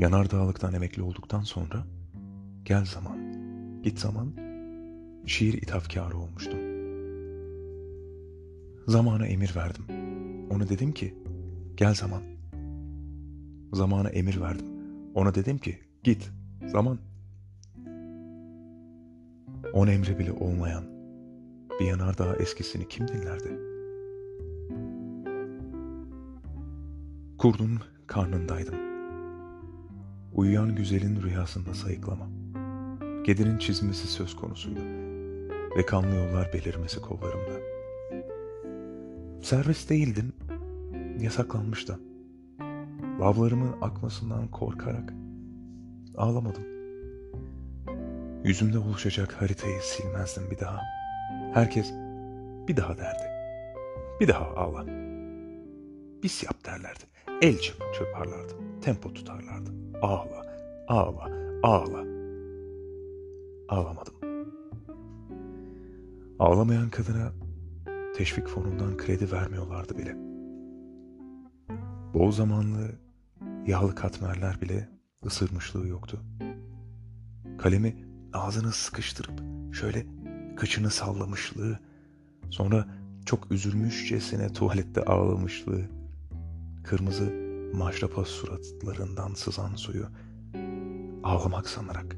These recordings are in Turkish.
Yanardağlıktan emekli olduktan sonra gel zaman, git zaman şiir ithafkarı olmuştum. Zamana emir verdim. Ona dedim ki gel zaman. Zamana emir verdim. Ona dedim ki git zaman. On emri bile olmayan bir yanardağ eskisini kim dinlerdi? Kurdun karnındaydım. Uyuyan güzelin rüyasında sayıklama. Gedinin çizmesi söz konusuydu ve kanlı yollar belirmesi kollarımda. Servis değildim, yasaklanmış da. Lavlarımın akmasından korkarak ağlamadım. Yüzümde oluşacak haritayı silmezdim bir daha. Herkes bir daha derdi. Bir daha ağla. Bis yap derlerdi. El çırp çırparlardı. Tempo tutarlardı. Ağla, ağla, ağla. Ağlamadım. Ağlamayan kadına teşvik fonundan kredi vermiyorlardı bile. Bol zamanlı yağlı katmerler bile ısırmışlığı yoktu. Kalemi ağzını sıkıştırıp şöyle kıçını sallamışlığı, sonra çok üzülmüşçesine tuvalette ağlamışlığı, kırmızı maşrapa suratlarından sızan suyu ağlamak sanarak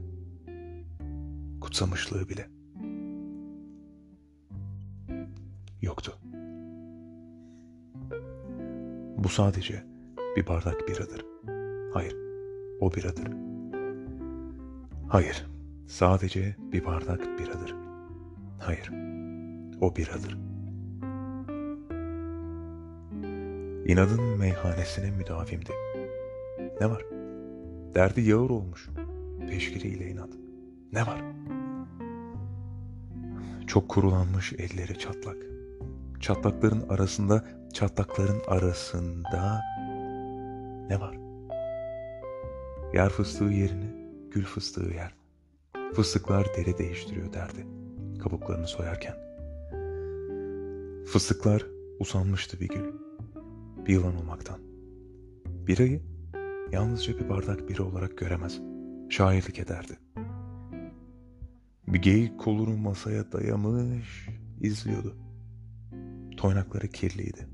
kutsamışlığı bile yoktu. Bu sadece bir bardak biradır. Hayır, o biradır. Hayır, sadece bir bardak biradır. Hayır, o biradır. İnadın meyhanesine müdavimdi. Ne var? Derdi yağır olmuş. Peşkiriyle inat. Ne var? Çok kurulanmış elleri çatlak. Çatlakların arasında, çatlakların arasında ne var? Yer fıstığı yerine gül fıstığı yer. Fıstıklar deri değiştiriyor derdi kabuklarını soyarken. Fıstıklar usanmıştı bir gül. Bir yılan olmaktan. Birayı yalnızca bir bardak bira olarak göremez. Şairlik ederdi. Bir geyik kolunu masaya dayamış, izliyordu. Toynakları kirliydi.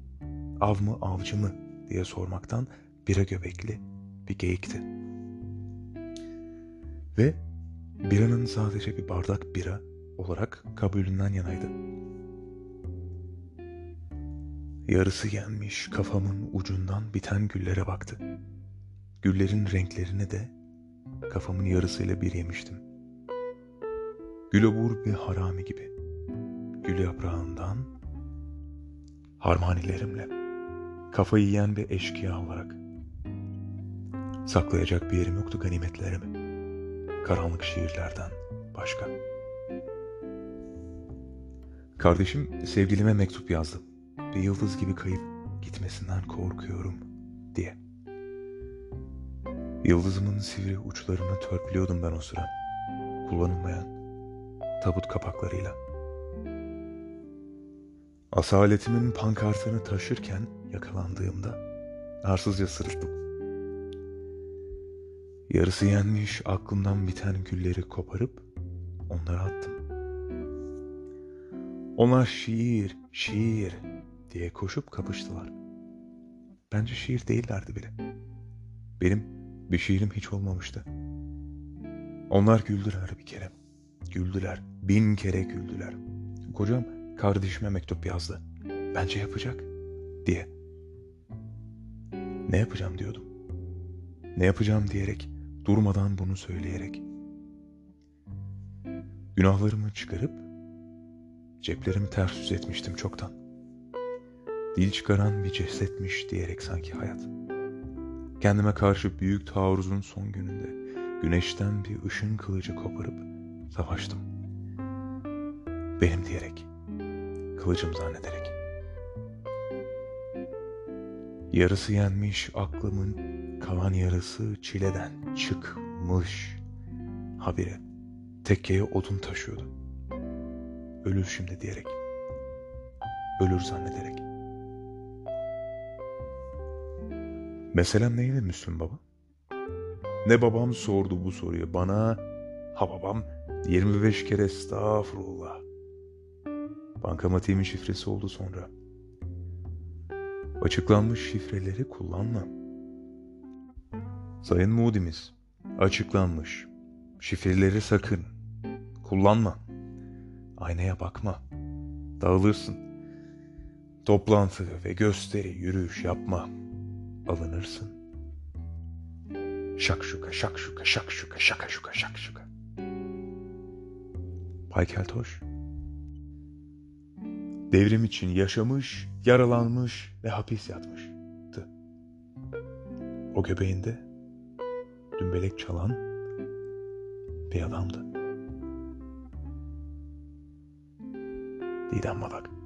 Av mı avcı mı diye sormaktan bira göbekli bir geyikti. Ve biranın sadece bir bardak bira olarak kabulünden yanaydı. Yarısı yenmiş kafamın ucundan biten güllere baktı. Güllerin renklerini de kafamın yarısıyla bir yemiştim. Gül obur bir harami gibi. Gül yaprağından harmanilerimle kafayı yiyen bir eşkıya olarak. Saklayacak bir yerim yoktu ganimetlerimi. Karanlık şiirlerden başka. Kardeşim sevgilime mektup yazdı. Bir yıldız gibi kayıp gitmesinden korkuyorum diye. Yıldızımın sivri uçlarını törpülüyordum ben o sıra. Kullanılmayan tabut kapaklarıyla. Asaletimin pankartını taşırken yakalandığımda arsızca sırıttım. Yarısı yenmiş aklımdan biten gülleri koparıp onlara attım. Onlar şiir, şiir diye koşup kapıştılar. Bence şiir değillerdi bile. Benim bir şiirim hiç olmamıştı. Onlar güldüler bir kere. Güldüler. Bin kere güldüler. Kocam kardeşime mektup yazdı. Bence yapacak diye. Ne yapacağım diyordum. Ne yapacağım diyerek, durmadan bunu söyleyerek. Günahlarımı çıkarıp Ceplerimi ters yüz etmiştim çoktan. Dil çıkaran bir cesetmiş diyerek sanki hayat. Kendime karşı büyük taarruzun son gününde güneşten bir ışın kılıcı koparıp savaştım. Benim diyerek, kılıcım zannederek. Yarısı yenmiş aklımın kalan yarısı çileden çıkmış. Habire tekkeye odun taşıyordu. Ölür şimdi diyerek. Ölür zannederek. Meselem neydi Müslüm Baba? Ne babam sordu bu soruyu bana. Ha babam 25 kere estağfurullah. Bankamatiğimin şifresi oldu sonra. Açıklanmış şifreleri kullanma. Sayın Moody'miz, açıklanmış. Şifreleri sakın. Kullanma. Aynaya bakma. Dağılırsın. Toplantı ve gösteri, yürüyüş yapma. Alınırsın. Şakşuka, şakşuka, şakşuka, şaka şuka, şakşuka. Bay Keltoş. Devrim için yaşamış, yaralanmış ve hapis yatmıştı. O göbeğinde dümbelek çalan bir adamdı. Didem Malak.